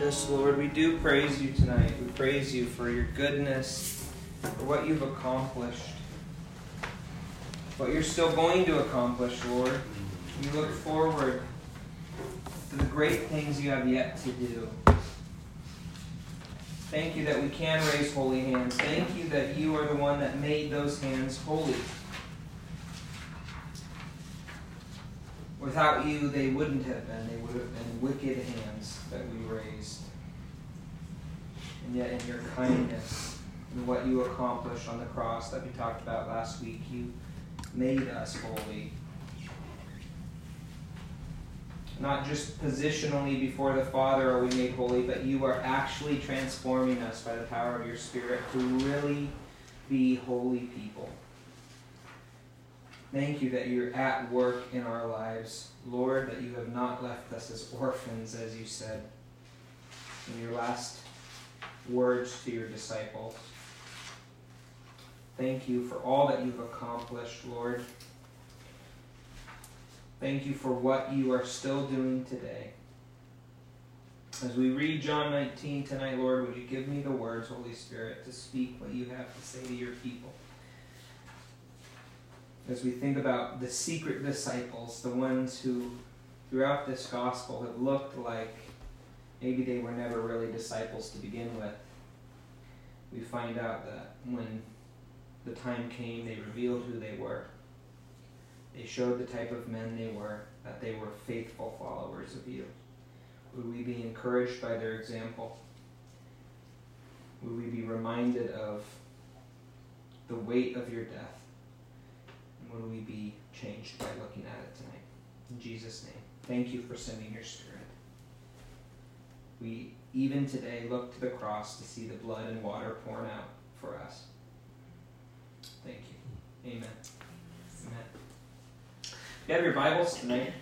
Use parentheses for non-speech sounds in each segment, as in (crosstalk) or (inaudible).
Yes, Lord, we do praise you tonight. We praise you for your goodness, for what you've accomplished, what you're still going to accomplish, Lord. We look forward to the great things you have yet to do. Thank you that we can raise holy hands. Thank you that you are the one that made those hands holy. Without you, they wouldn't have been. They would have been wicked hands that we raised. And yet, in your kindness and what you accomplished on the cross that we talked about last week, you made us holy. Not just positionally before the Father are we made holy, but you are actually transforming us by the power of your Spirit to really be holy people. Thank you that you're at work in our lives. Lord, that you have not left us as orphans, as you said in your last words to your disciples. Thank you for all that you've accomplished, Lord. Thank you for what you are still doing today. As we read John 19 tonight, Lord, would you give me the words, Holy Spirit, to speak what you have to say to your people? As we think about the secret disciples, the ones who throughout this gospel have looked like maybe they were never really disciples to begin with, we find out that when the time came, they revealed who they were. They showed the type of men they were, that they were faithful followers of you. Would we be encouraged by their example? Would we be reminded of the weight of your death? Would we be changed by looking at it tonight? In Jesus' name, thank you for sending your Spirit. We even today look to the cross to see the blood and water poured out for us. Thank you. Amen. Amen. If you have your Bibles tonight,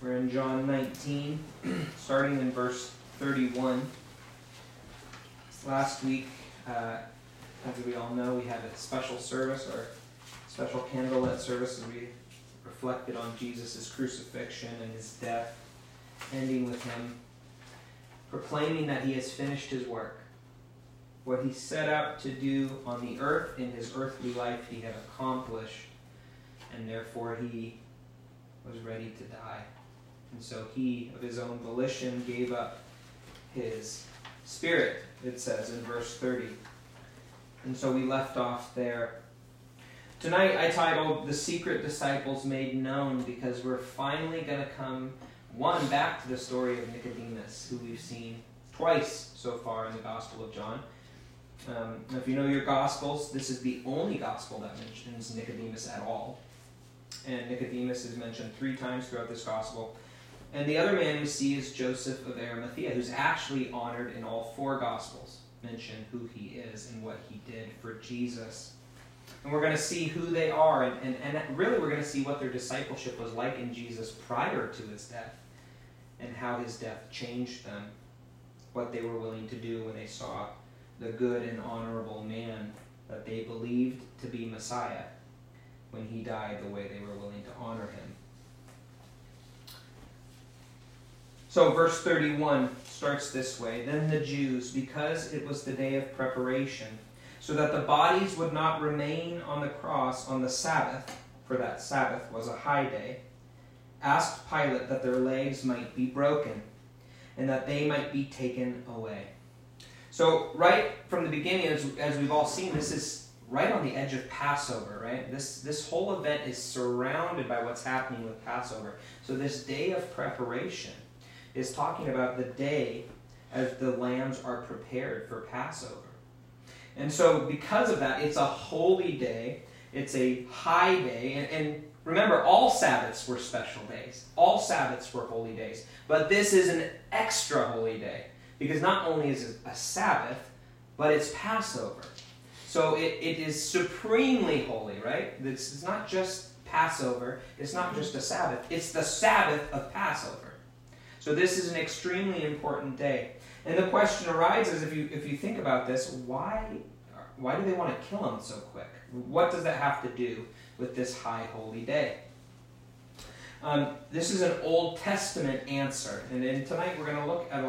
we're in John 19, (clears throat) starting in verse 31. Last week, uh, as we all know, we had a special service, or special candlelit service, as we reflected on Jesus' crucifixion and his death, ending with him proclaiming that he has finished his work. What he set out to do on the earth in his earthly life, he had accomplished, and therefore he was ready to die. And so he, of his own volition, gave up his spirit, it says in verse 30. And so we left off there. Tonight I titled The Secret Disciples Made Known because we're finally going to come one, back to the story of Nicodemus, who we've seen twice so far in the Gospel of John. Um, if you know your Gospels, this is the only Gospel that mentions Nicodemus at all. And Nicodemus is mentioned three times throughout this Gospel. And the other man we see is Joseph of Arimathea, who's actually honored in all four Gospels, mention who he is and what he did for Jesus. And we're going to see who they are, and, and, and really we're going to see what their discipleship was like in Jesus prior to his death and how his death changed them, what they were willing to do when they saw the good and honorable man that they believed to be Messiah when he died the way they were willing to honor him. So, verse 31 starts this way Then the Jews, because it was the day of preparation, so that the bodies would not remain on the cross on the Sabbath, for that Sabbath was a high day, asked Pilate that their legs might be broken and that they might be taken away. So, right from the beginning, as, as we've all seen, this is right on the edge of Passover, right? This, this whole event is surrounded by what's happening with Passover. So, this day of preparation is talking about the day as the lambs are prepared for Passover. And so, because of that, it's a holy day, it's a high day, and, and Remember, all Sabbaths were special days. All Sabbaths were holy days. But this is an extra holy day because not only is it a Sabbath, but it's Passover. So it, it is supremely holy, right? This is not just Passover, it's not just a Sabbath, it's the Sabbath of Passover. So this is an extremely important day. And the question arises if you if you think about this, why why do they want to kill him so quick? What does that have to do with this high holy day. Um, this is an Old Testament answer, and tonight we're going to look at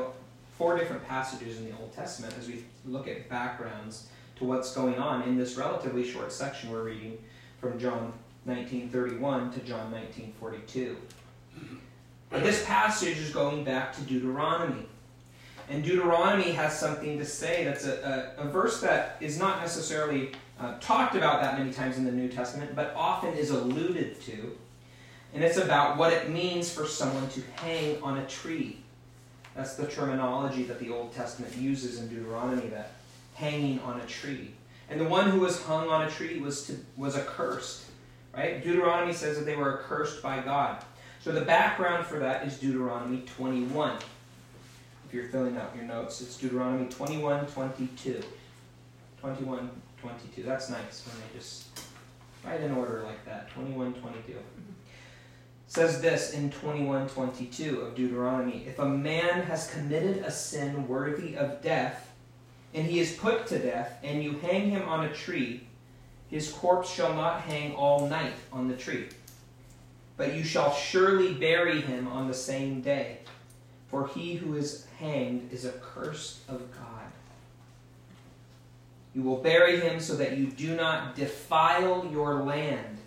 four different passages in the Old Testament as we look at backgrounds to what's going on in this relatively short section we're reading from John 1931 to John 1942. But this passage is going back to Deuteronomy. And Deuteronomy has something to say that's a, a, a verse that is not necessarily uh, talked about that many times in the New Testament, but often is alluded to. And it's about what it means for someone to hang on a tree. That's the terminology that the Old Testament uses in Deuteronomy, that hanging on a tree. And the one who was hung on a tree was, to, was accursed. Right? Deuteronomy says that they were accursed by God. So the background for that is Deuteronomy 21. If you're filling out your notes, it's Deuteronomy 21, 22. 21, 22. That's nice when they just write in order like that. 21, 22 says this in 21:22 of Deuteronomy, if a man has committed a sin worthy of death, and he is put to death, and you hang him on a tree, his corpse shall not hang all night on the tree, but you shall surely bury him on the same day, for he who is hanged is accursed of God. You will bury him so that you do not defile your land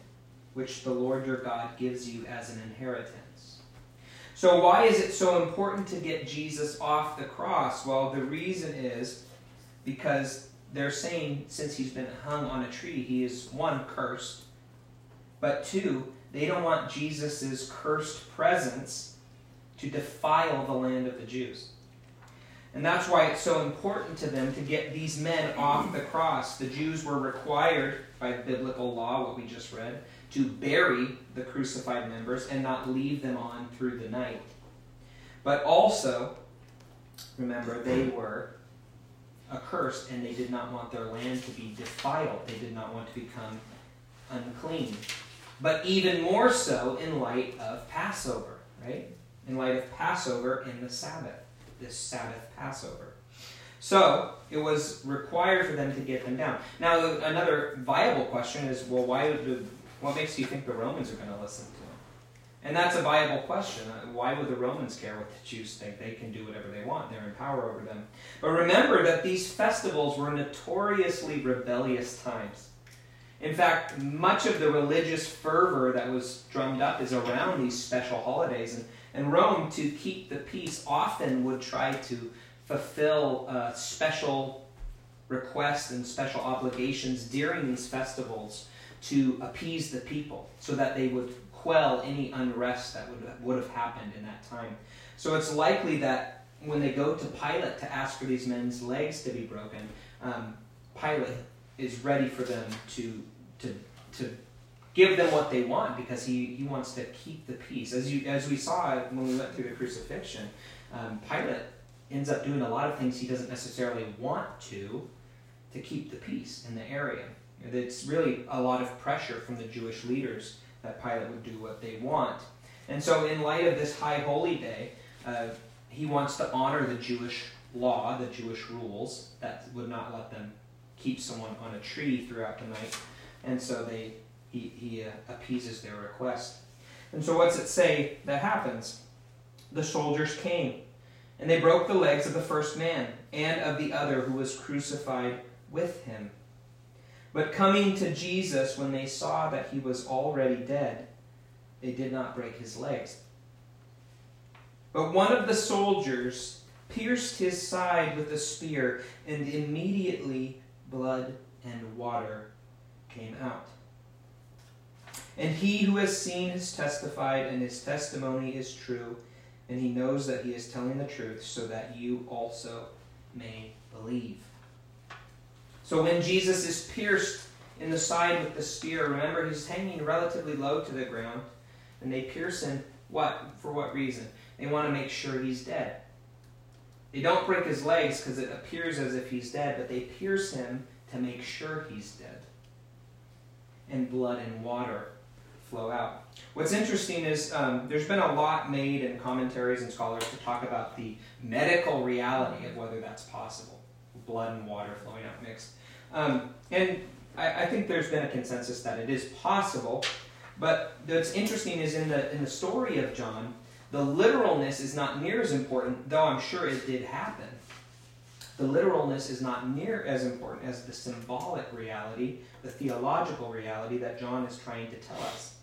which the Lord your God gives you as an inheritance. So, why is it so important to get Jesus off the cross? Well, the reason is because they're saying since he's been hung on a tree, he is one, cursed, but two, they don't want Jesus' cursed presence to defile the land of the Jews. And that's why it's so important to them to get these men off the cross. The Jews were required by biblical law, what we just read, to bury the crucified members and not leave them on through the night. But also, remember, they were accursed and they did not want their land to be defiled. They did not want to become unclean. But even more so in light of Passover, right? In light of Passover and the Sabbath, this Sabbath Passover. So it was required for them to get them down. Now, another viable question is well, why would what makes you think the Romans are going to listen to him? And that's a viable question. Uh, why would the Romans care what the Jews think? They can do whatever they want. They're in power over them. But remember that these festivals were notoriously rebellious times. In fact, much of the religious fervor that was drummed up is around these special holidays. And, and Rome, to keep the peace, often would try to fulfill uh, special requests and special obligations during these festivals to appease the people so that they would quell any unrest that would, would have happened in that time. So it's likely that when they go to Pilate to ask for these men's legs to be broken, um, Pilate is ready for them to, to, to give them what they want because he, he wants to keep the peace. As, you, as we saw when we went through the crucifixion, um, Pilate ends up doing a lot of things he doesn't necessarily want to to keep the peace in the area. It's really a lot of pressure from the Jewish leaders that Pilate would do what they want. And so, in light of this high holy day, uh, he wants to honor the Jewish law, the Jewish rules that would not let them keep someone on a tree throughout the night. And so they he, he uh, appeases their request. And so, what's it say that happens? The soldiers came, and they broke the legs of the first man and of the other who was crucified with him. But coming to Jesus, when they saw that he was already dead, they did not break his legs. But one of the soldiers pierced his side with a spear, and immediately blood and water came out. And he who has seen has testified, and his testimony is true, and he knows that he is telling the truth, so that you also may believe. So when Jesus is pierced in the side with the spear, remember he's hanging relatively low to the ground, and they pierce him what? For what reason? They want to make sure he's dead. They don't break his legs because it appears as if he's dead, but they pierce him to make sure he's dead. And blood and water flow out. What's interesting is um, there's been a lot made in commentaries and scholars to talk about the medical reality of whether that's possible blood and water flowing out mixed. Um, and I, I, think there's been a consensus that it is possible. But what's interesting is in the in the story of John, The literalness is not near as important, though I'm sure it did happen. The literalness is not near as important as the symbolic reality, the theological reality that John is trying to tell us.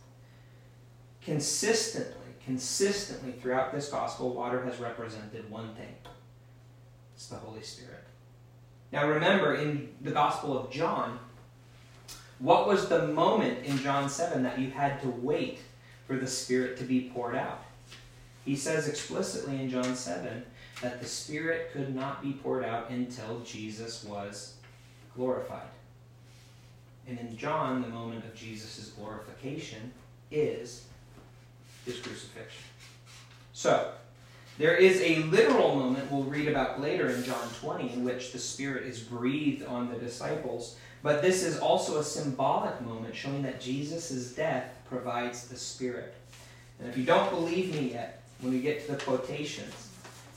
Consistently, consistently throughout this gospel, water has represented one thing it's the Holy Spirit. Now remember, in the Gospel of John, what was the moment in John 7 that you had to wait for the Spirit to be poured out? He says explicitly in John 7 that the Spirit could not be poured out until Jesus was glorified. And in John, the moment of Jesus' glorification is his crucifixion. So, there is a literal moment we'll read about later in John 20 in which the Spirit is breathed on the disciples. But this is also a symbolic moment showing that Jesus' death provides the Spirit. And if you don't believe me yet, when we get to the quotations,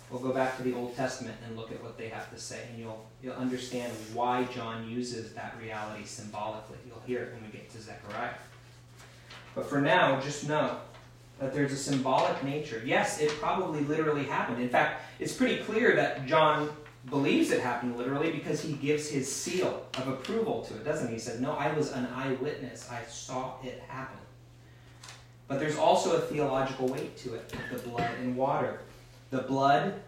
we'll go back to the Old Testament and look at what they have to say, and you'll, you'll understand why John uses that reality symbolically. You'll hear it when we get to Zechariah. But for now, just know that there's a symbolic nature. Yes, it probably literally happened. In fact, it's pretty clear that John believes it happened literally because he gives his seal of approval to it, doesn't he? He said, No, I was an eyewitness. I saw it happen. But there's also a theological weight to it the blood and water. The blood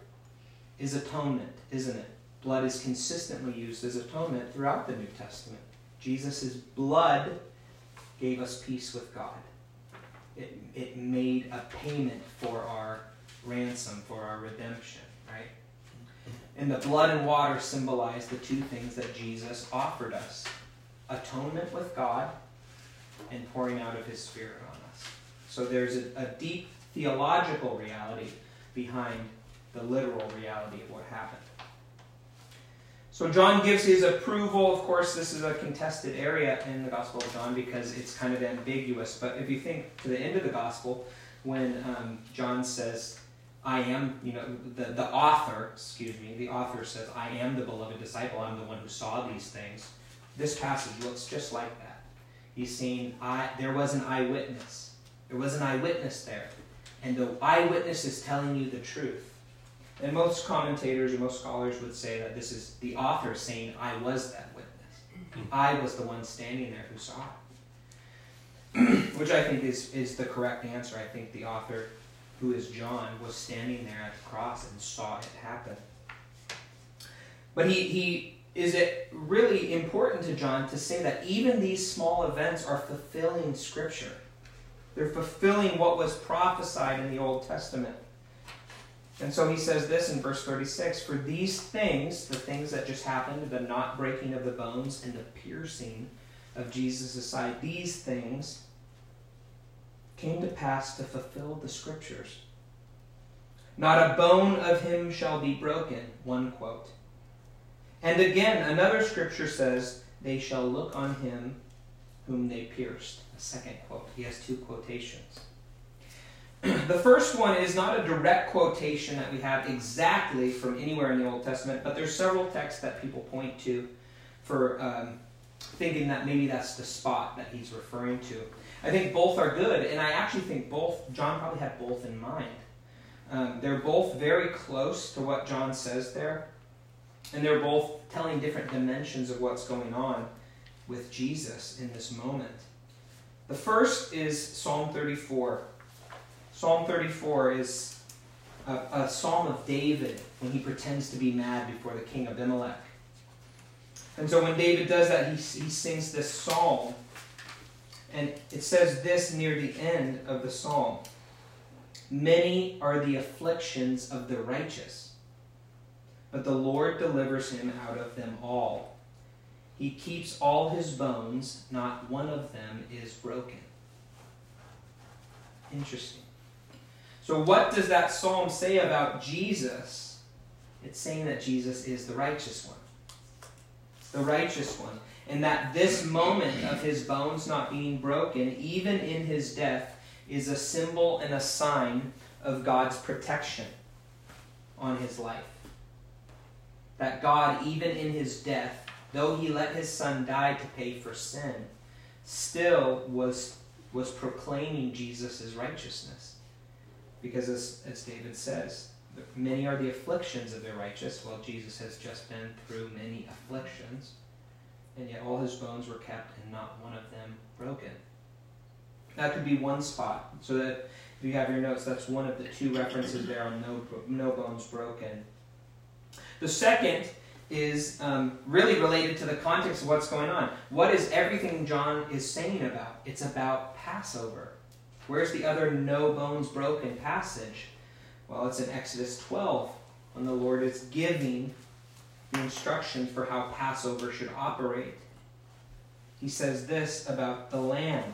is atonement, isn't it? Blood is consistently used as atonement throughout the New Testament. Jesus' blood gave us peace with God it, it made a payment for our ransom, for our redemption, right? And the blood and water symbolize the two things that Jesus offered us atonement with God and pouring out of his Spirit on us. So there's a, a deep theological reality behind the literal reality of what happened. So John gives his approval. Of course, this is a contested area in the Gospel of John because it's kind of ambiguous. But if you think to the end of the Gospel, when um, John says, I am, you know, the, the author, excuse me, the author says, I am the beloved disciple, I'm the one who saw these things. This passage looks just like that. He's saying, I, there was an eyewitness. There was an eyewitness there. And the eyewitness is telling you the truth. And most commentators or most scholars would say that this is the author saying, I was that witness. Hmm. I was the one standing there who saw it. (clears throat) Which I think is, is the correct answer. I think the author, who is John, was standing there at the cross and saw it happen. But he, he is it really important to John to say that even these small events are fulfilling Scripture. They're fulfilling what was prophesied in the Old Testament. And so he says this in verse 36 For these things, the things that just happened, the not breaking of the bones and the piercing of Jesus' side, these things came to pass to fulfill the scriptures. Not a bone of him shall be broken, one quote. And again, another scripture says, They shall look on him whom they pierced. A second quote. He has two quotations. (clears throat) the first one is not a direct quotation that we have exactly from anywhere in the Old Testament, but there's several texts that people point to for um, thinking that maybe that's the spot that he's referring to. I think both are good, and I actually think both, John probably had both in mind. Um, they're both very close to what John says there, and they're both telling different dimensions of what's going on with Jesus in this moment. The first is Psalm 34. Psalm 34 is a, a, psalm of David when he pretends to be mad before the king Abimelech. And so when David does that, he, he sings this psalm. And it says this near the end of the psalm Many are the afflictions of the righteous, but the Lord delivers him out of them all. He keeps all his bones, not one of them is broken. Interesting. So, what does that psalm say about Jesus? It's saying that Jesus is the righteous one. The righteous one. And that this moment of his bones not being broken, even in his death, is a symbol and a sign of God's protection on his life. That God, even in his death, though he let his son die to pay for sin, still was, was proclaiming Jesus' righteousness Because as, as David says, many are the afflictions of the righteous. Well, Jesus has just been through many afflictions, and yet all his bones were kept, and not one of them broken. That could be one spot. So that if you have your notes, that's one of the two references there on no, no bones broken. The second is um, really related to the context of what's going on. What is everything John is saying about? It's about Passover. Where's the other no bones broken passage? Well, it's in Exodus 12 when the Lord is giving the instructions for how Passover should operate. He says this about the lamb.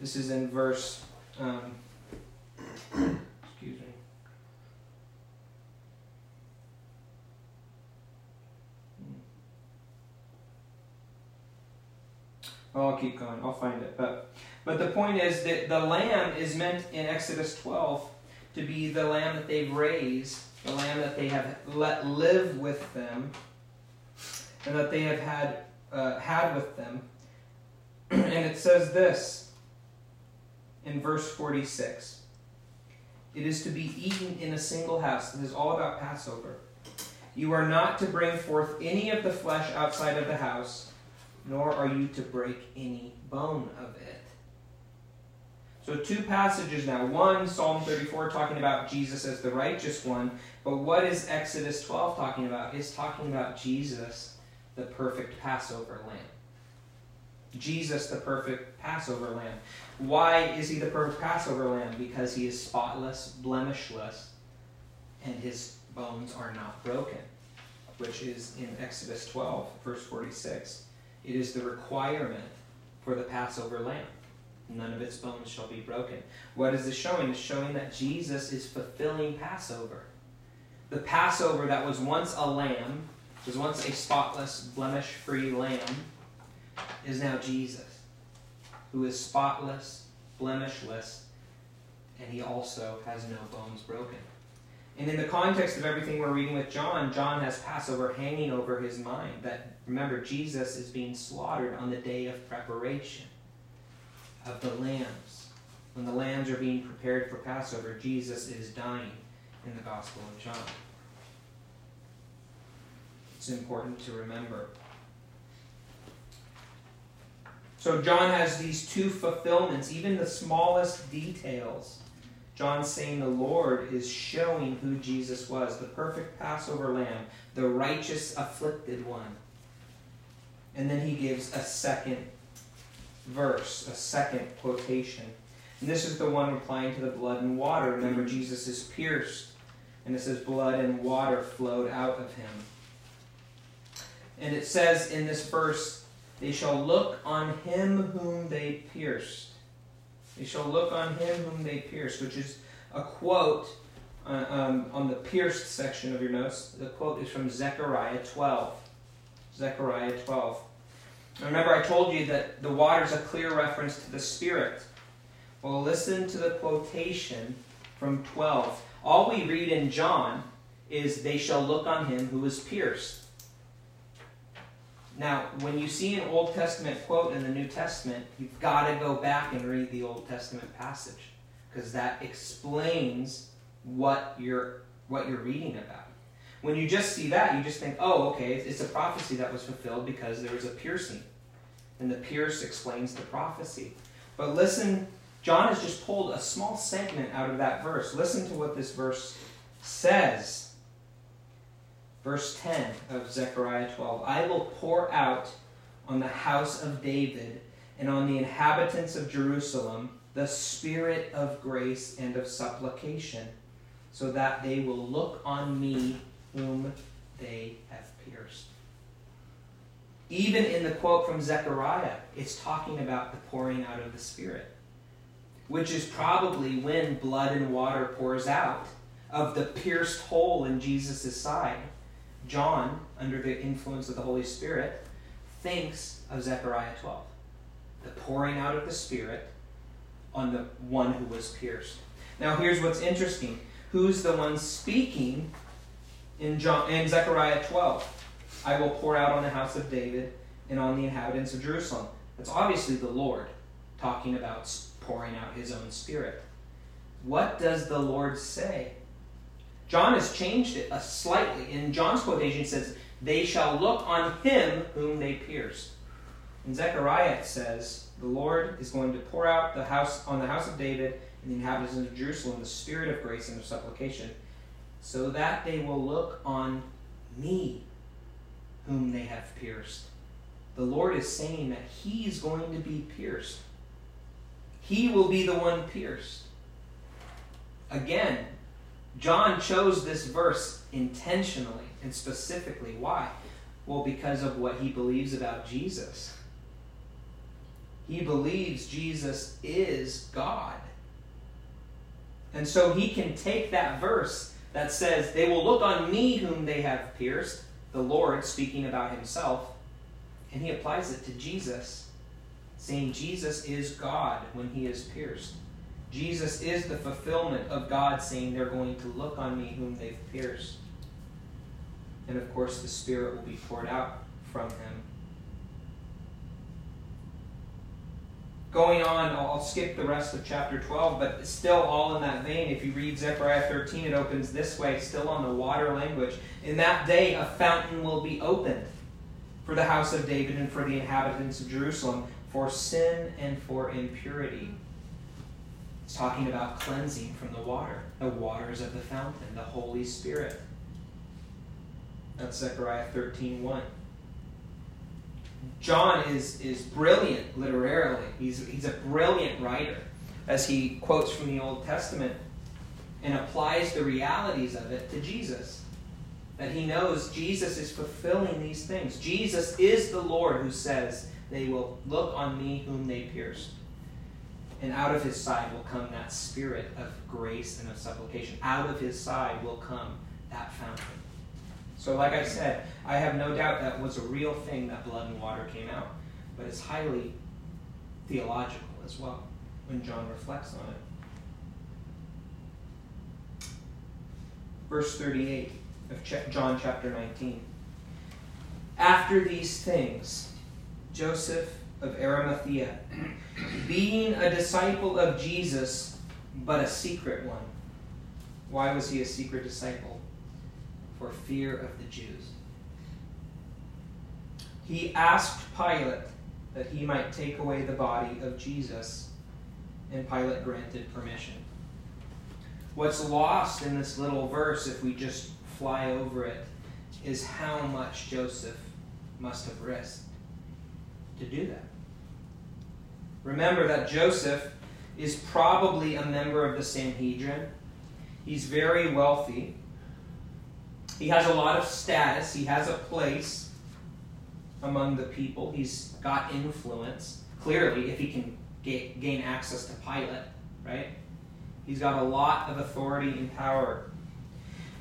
This is in verse. Um, (clears throat) excuse me. Well, I'll keep going. I'll find it. But, but the point is that the lamb is meant in Exodus 12 to be the lamb that they've raised, the lamb that they have let live with them, and that they have had uh, had with them. (clears throat) and it says this in verse 46. It is to be eaten in a single house. This is all about Passover. You are not to bring forth any of the flesh outside of the house nor are you to break any bone of it. So, two passages now. One, Psalm 34, talking about Jesus as the righteous one. But what is Exodus 12 talking about? It's talking about Jesus, the perfect Passover lamb. Jesus, the perfect Passover lamb. Why is he the perfect Passover lamb? Because he is spotless, blemishless, and his bones are not broken, which is in Exodus 12, verse 46. It is the requirement for the Passover lamb. None of its bones shall be broken. What is this showing? It's showing that Jesus is fulfilling Passover. The Passover that was once a lamb, was once a spotless, blemish free lamb, is now Jesus, who is spotless, blemishless, and he also has no bones broken. And in the context of everything we're reading with John, John has Passover hanging over his mind. That remember, Jesus is being slaughtered on the day of preparation of the lambs. When the lambs are being prepared for Passover, Jesus is dying in the Gospel of John. It's important to remember. So John has these two fulfillments, even the smallest details John's saying the Lord is showing who Jesus was the perfect Passover lamb, the righteous afflicted one. And then he gives a second verse, a second quotation. And this is the one replying to the blood and water. Remember, Jesus is pierced, and it says, blood and water flowed out of him. And it says in this verse, they shall look on him whom they pierced. They shall look on him whom they pierced, which is a quote uh, um, on the pierced section of your notes. The quote is from Zechariah 12. Zechariah 12. Remember, I told you that the water is a clear reference to the Spirit. Well, listen to the quotation from 12. All we read in John is, They shall look on him who was pierced. Now, when you see an Old Testament quote in the New Testament, you've got to go back and read the Old Testament passage because that explains what you're what you're reading about. When you just see that, you just think, "Oh, okay, it's a prophecy that was fulfilled because there was a piercing." And the pierce explains the prophecy. But listen, John has just pulled a small segment out of that verse. Listen to what this verse says Verse 10 of Zechariah 12 I will pour out on the house of David and on the inhabitants of Jerusalem the spirit of grace and of supplication, so that they will look on me whom they have pierced. Even in the quote from Zechariah, it's talking about the pouring out of the Spirit, which is probably when blood and water pours out of the pierced hole in Jesus' side John, under the influence of the Holy Spirit, thinks of Zechariah 12, the pouring out of the Spirit on the one who was pierced. Now, here's what's interesting. Who's the one speaking in, John, in Zechariah 12? I will pour out on the house of David and on the inhabitants of Jerusalem. That's obviously the Lord talking about pouring out his own spirit. What does the Lord say? John has changed it uh, slightly. In John's quotation, it says, They shall look on him whom they pierced. In Zechariah, it says, The Lord is going to pour out the house on the house of David and the inhabitants of Jerusalem the spirit of grace and of supplication, so that they will look on me whom they have pierced. The Lord is saying that He's going to be pierced. He will be the one pierced. Again, John chose this verse intentionally and specifically. Why? Well, because of what he believes about Jesus. He believes Jesus is God. And so he can take that verse that says, They will look on me whom they have pierced, the Lord speaking about himself, and he applies it to Jesus, saying Jesus is God when he is pierced. Jesus is the fulfillment of God saying they're going to look on me whom they've pierced. And of course, the Spirit will be poured out from him. Going on, I'll skip the rest of chapter 12, but still all in that vein. If you read Zechariah 13, it opens this way, still on the water language. In that day, a fountain will be opened for the house of David and for the inhabitants of Jerusalem, for sin and for impurity. It's talking about cleansing from the water, the waters of the fountain, the Holy Spirit. That's Zechariah 13 1. John is, is brilliant literarily. He's, he's a brilliant writer as he quotes from the Old Testament and applies the realities of it to Jesus. That he knows Jesus is fulfilling these things. Jesus is the Lord who says, They will look on me whom they pierced. And out of his side will come that spirit of grace and of supplication. Out of his side will come that fountain. So, like I said, I have no doubt that was a real thing that blood and water came out. But it's highly theological as well when John reflects on it. Verse 38 of John chapter 19. After these things, Joseph of Arimathea, being a disciple of Jesus, but a secret one. Why was he a secret disciple? For fear of the Jews. He asked Pilate that he might take away the body of Jesus, and Pilate granted permission. What's lost in this little verse, if we just fly over it, is how much Joseph must have risked to do that. Remember that Joseph is probably a member of the Sanhedrin. He's very wealthy. He has a lot of status. He has a place among the people. He's got influence. Clearly, if he can get, gain access to Pilate, right? He's got a lot of authority and power.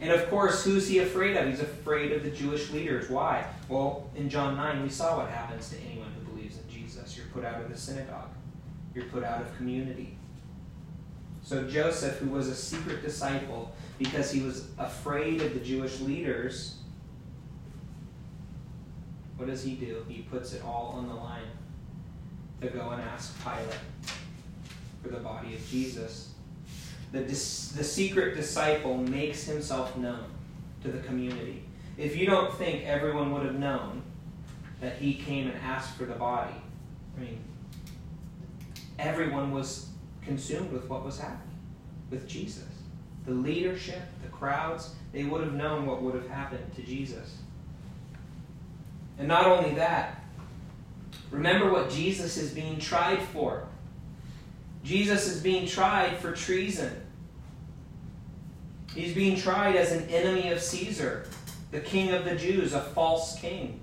And of course, who's he afraid of? He's afraid of the Jewish leaders. Why? Well, in John 9, we saw what happens to anyone who believes in Jesus. You're put out of the synagogue, you're put out of community. So, Joseph, who was a secret disciple because he was afraid of the Jewish leaders, what does he do? He puts it all on the line to go and ask Pilate for the body of Jesus the, dis- the secret disciple makes himself known to the community. If you don't think everyone would have known that he came and asked for the body, I mean, everyone was consumed with what was happening with Jesus. The leadership, the crowds, they would have known what would have happened to Jesus. And not only that, remember what Jesus is being tried for. Jesus is being tried for treason. He's being tried as an enemy of Caesar, the king of the Jews, a false king.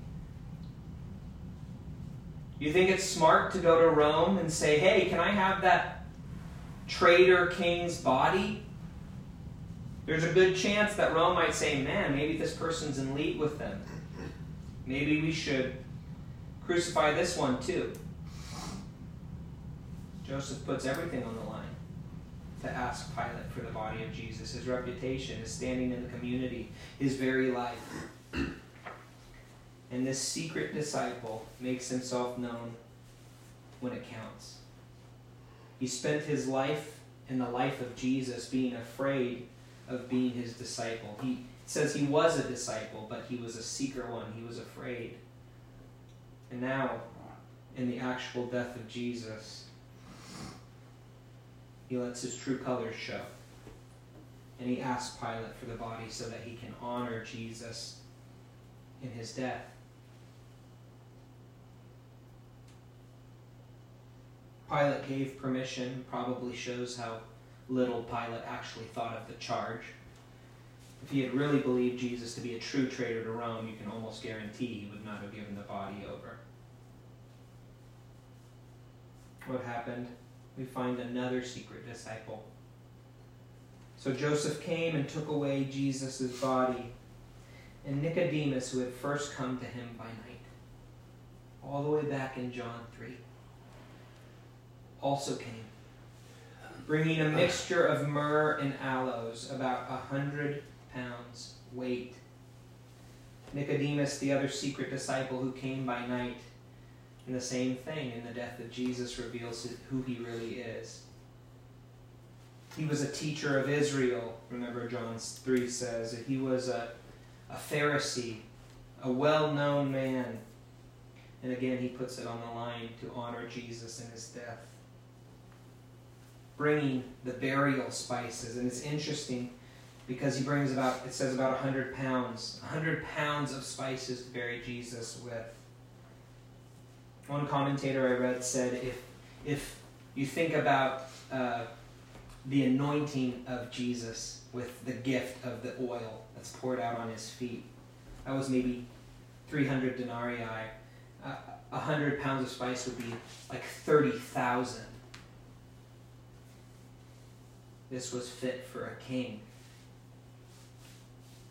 You think it's smart to go to Rome and say, hey, can I have that traitor king's body? There's a good chance that Rome might say, man, maybe this person's in league with them. Maybe we should crucify this one too. Joseph puts everything on the line to ask Pilate for the body of Jesus. His reputation, his standing in the community, his very life. And this secret disciple makes himself known when it counts. He spent his life and the life of Jesus being afraid of being his disciple. He says he was a disciple, but he was a seeker one. He was afraid. And now, in the actual death of Jesus, he lets his true colors show. And he asks Pilate for the body so that he can honor Jesus in his death. Pilate gave permission, probably shows how little Pilate actually thought of the charge. If he had really believed Jesus to be a true traitor to Rome, you can almost guarantee he would not have given the body over. What happened? We find another secret disciple. So Joseph came and took away Jesus' body, and Nicodemus, who had first come to him by night, all the way back in John 3, also came, bringing a mixture of myrrh and aloes, about a hundred pounds weight. Nicodemus, the other secret disciple who came by night, and the same thing in the death of Jesus reveals who he really is. He was a teacher of Israel, remember John 3 says. That he was a, a Pharisee, a well known man. And again, he puts it on the line to honor Jesus in his death. Bringing the burial spices. And it's interesting because he brings about, it says about 100 pounds, 100 pounds of spices to bury Jesus with. One commentator I read said if, if you think about uh, the anointing of Jesus with the gift of the oil that's poured out on his feet, that was maybe 300 denarii. Uh, 100 pounds of spice would be like 30,000. This was fit for a king.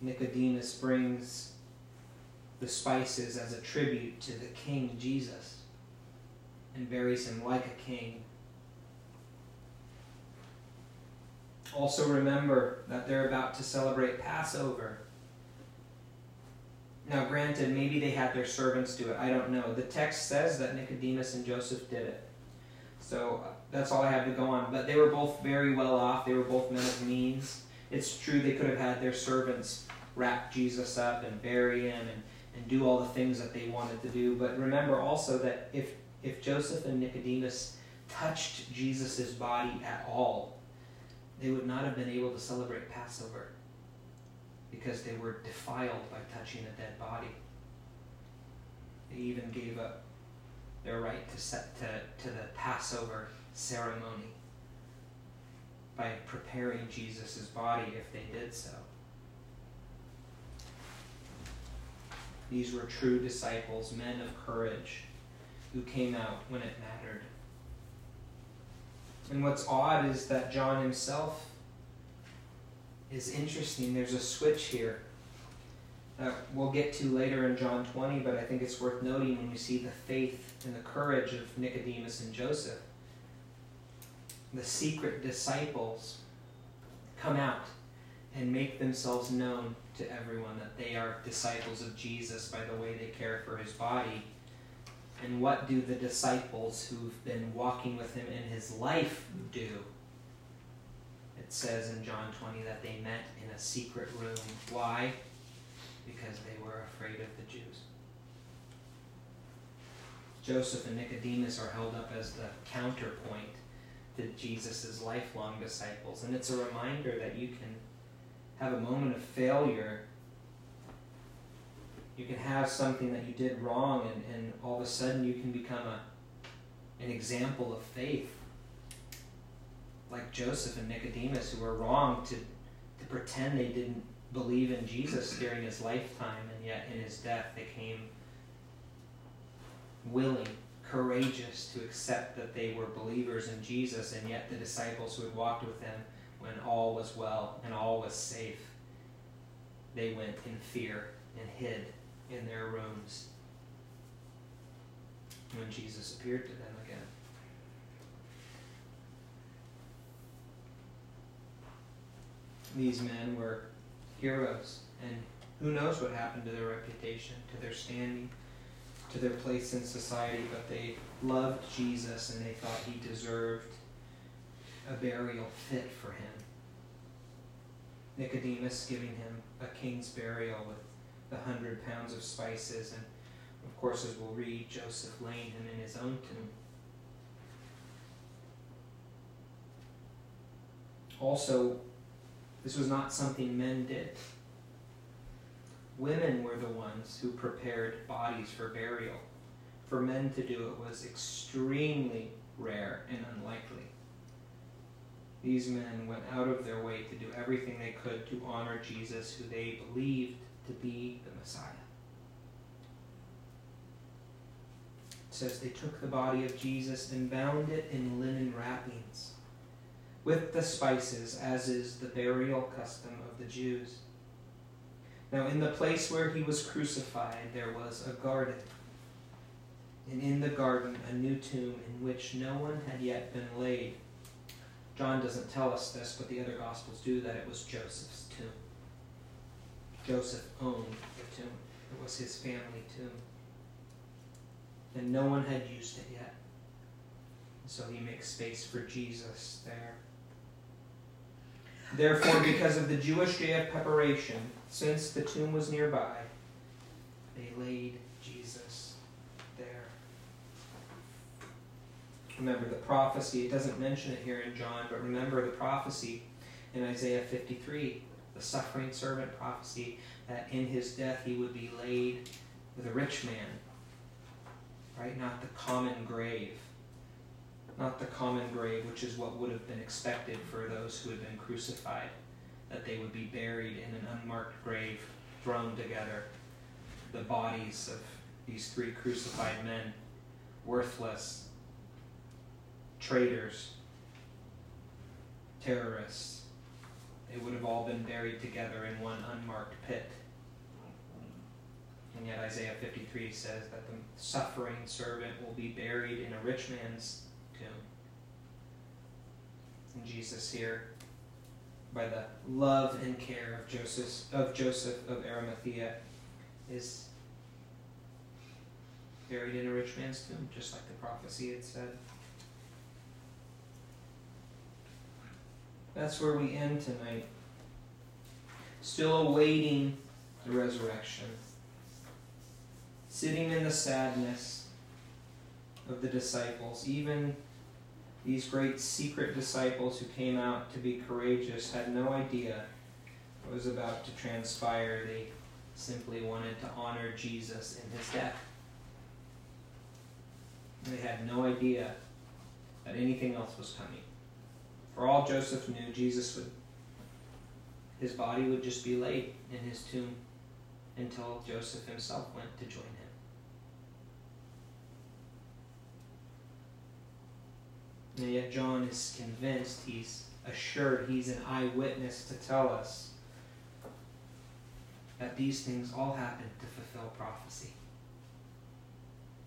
Nicodemus brings the spices as a tribute to the King Jesus and buries him like a king. Also, remember that they're about to celebrate Passover. Now, granted, maybe they had their servants do it. I don't know. The text says that Nicodemus and Joseph did it. So that's all I have to go on. But they were both very well off. They were both men of means. It's true they could have had their servants wrap Jesus up and bury him and, and do all the things that they wanted to do. But remember also that if, if Joseph and Nicodemus touched Jesus' body at all, they would not have been able to celebrate Passover because they were defiled by touching a dead body. They even gave up their right to set to, to the Passover ceremony by preparing Jesus' body if they did so. These were true disciples, men of courage, who came out when it mattered. And what's odd is that John himself is interesting. There's a switch here that we'll get to later in John 20, but I think it's worth noting when you see the faith and the courage of Nicodemus and Joseph. The secret disciples come out and make themselves known to everyone that they are disciples of Jesus by the way they care for his body. And what do the disciples who've been walking with him in his life do? It says in John 20 that they met in a secret room. Why? Because they were afraid of the Jews. Joseph and Nicodemus are held up as the counterpoint to Jesus' lifelong disciples. And it's a reminder that you can have a moment of failure, you can have something that you did wrong, and, and all of a sudden you can become a, an example of faith. Like Joseph and Nicodemus, who were wrong to, to pretend they didn't believe in Jesus during his lifetime, and yet in his death they came willing, courageous to accept that they were believers in Jesus, and yet the disciples who had walked with him when all was well and all was safe, they went in fear and hid in their rooms when Jesus appeared to them again. These men were heroes, and who knows what happened to their reputation, to their standing, to their place in society, but they loved Jesus and they thought he deserved a burial fit for him. Nicodemus giving him a king's burial with the hundred pounds of spices, and of course, as we'll read, Joseph laying him in his own tomb. Also, this was not something men did. Women were the ones who prepared bodies for burial. For men to do it was extremely rare and unlikely. These men went out of their way to do everything they could to honor Jesus, who they believed to be the Messiah. It says they took the body of Jesus and bound it in linen wrappings with the spices, as is the burial custom of the Jews. Now, in the place where he was crucified, there was a garden. And in the garden, a new tomb in which no one had yet been laid. John doesn't tell us this, but the other Gospels do, that it was Joseph's tomb. Joseph owned the tomb, it was his family tomb. And no one had used it yet. So he makes space for Jesus there. Therefore, because of the Jewish day of preparation, since the tomb was nearby, they laid Jesus there. Remember the prophecy, it doesn't mention it here in John, but remember the prophecy in Isaiah 53, the suffering servant prophecy, that in his death he would be laid with a rich man, right? Not the common grave not the common grave, which is what would have been expected for those who had been crucified, that they would be buried in an unmarked grave, thrown together. The bodies of these three crucified men, worthless, traitors, terrorists, they would have all been buried together in one unmarked pit. And yet Isaiah 53 says that the suffering servant will be buried in a rich man's and Jesus here, by the love and care of Joseph of Joseph of Arimathea, is buried in a rich man's tomb, just like the prophecy had said. That's where we end tonight. Still awaiting the resurrection. Sitting in the sadness of the disciples, even these great secret disciples who came out to be courageous had no idea what was about to transpire. They simply wanted to honor Jesus in his death. They had no idea that anything else was coming. For all Joseph knew, Jesus would, his body would just be laid in his tomb until Joseph himself went to join him. And yet John is convinced, he's assured, he's an eyewitness to tell us that these things all happened to fulfill prophecy.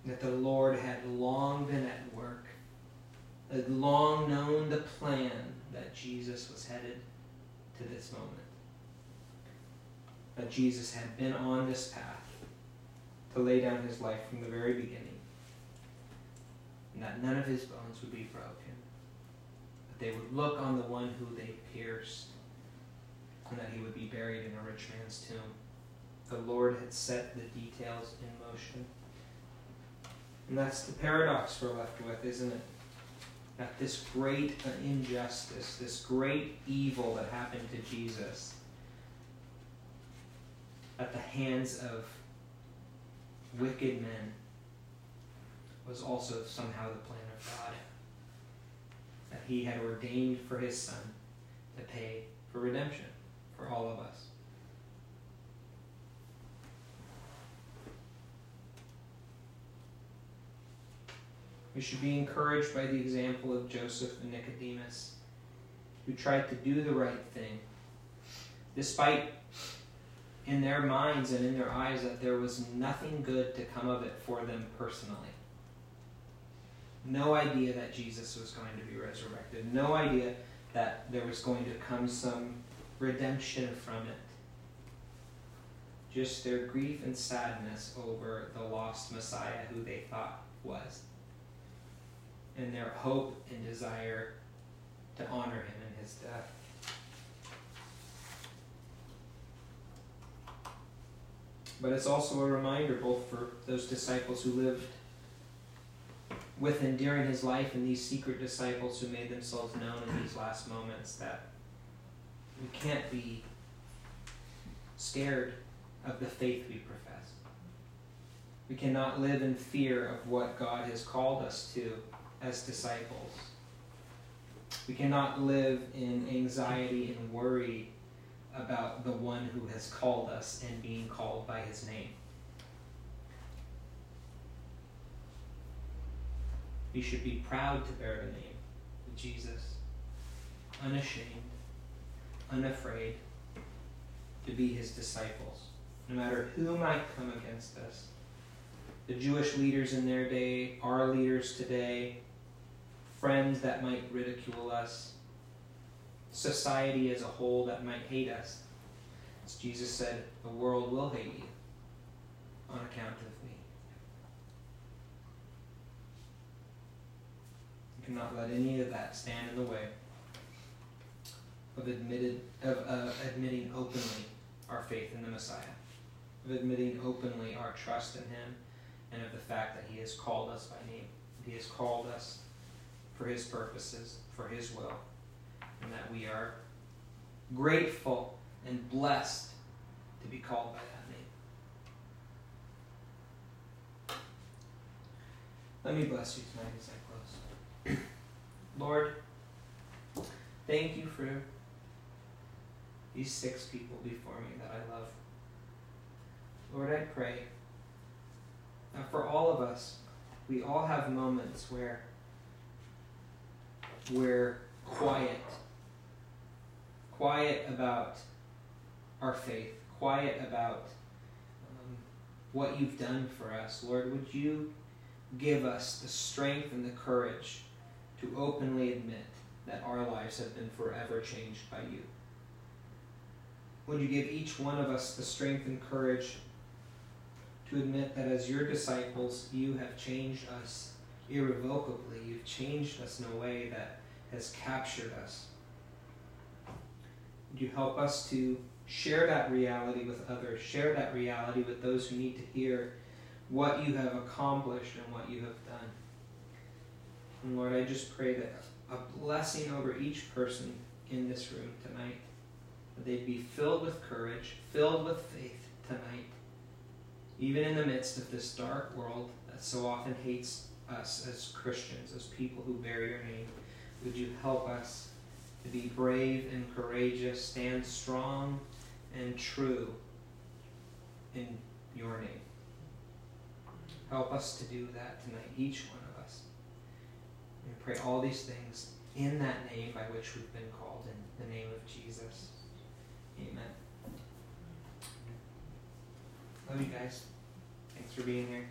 That the Lord had long been at work, had long known the plan that Jesus was headed to this moment. That Jesus had been on this path to lay down his life from the very beginning. And that none of his bones would be broken That they would look on the one who they pierced, and that he would be buried in a rich man's tomb. The Lord had set the details in motion. And that's the paradox we're left with, isn't it? That this great injustice, this great evil that happened to Jesus at the hands of wicked men was also somehow the plan of God that he had ordained for his son to pay for redemption for all of us. We should be encouraged by the example of Joseph and Nicodemus, who tried to do the right thing, despite in their minds and in their eyes that there was nothing good to come of it for them personally no idea that Jesus was going to be resurrected, no idea that there was going to come some redemption from it. Just their grief and sadness over the lost Messiah who they thought was. And their hope and desire to honor him in his death. But it's also a reminder both for those disciples who lived with during his life and these secret disciples who made themselves known in these last moments that we can't be scared of the faith we profess. We cannot live in fear of what God has called us to as disciples. We cannot live in anxiety and worry about the one who has called us and being called by his name. We should be proud to bear the name of Jesus, unashamed, unafraid, to be his disciples, no matter who might come against us. The Jewish leaders in their day, our leaders today, friends that might ridicule us, society as a whole that might hate us. As Jesus said, the world will hate you on account of me. You cannot let any of that stand in the way of admitted of uh, admitting openly our faith in the Messiah, of admitting openly our trust in Him, and of the fact that He has called us by name. He has called us for His purposes, for His will and that we are grateful and blessed to be called by that name. Let me bless you tonight as I. Lord, thank you for these six people before me that I love. Lord, I pray that for all of us, we all have moments where we're quiet quiet about our faith, quiet about um, what you've done for us. Lord, would you give us the strength and the courage to openly admit that our lives have been forever changed by you? Would you give each one of us the strength and courage to admit that as your disciples, you have changed us irrevocably? You've changed us in a way that has captured us. Would you help us to share that reality with others, share that reality with those who need to hear what you have accomplished and what you have done? And Lord, I just pray that a blessing over each person in this room tonight, that they'd be filled with courage, filled with faith tonight, even in the midst of this dark world that so often hates us as Christians, as people who bear your name. Would you help us? to be brave and courageous, stand strong and true in your name. Help us to do that tonight, each one And pray all these things in that name by which we've been called, in the name of Jesus. Amen. Love you guys. Thanks for being here.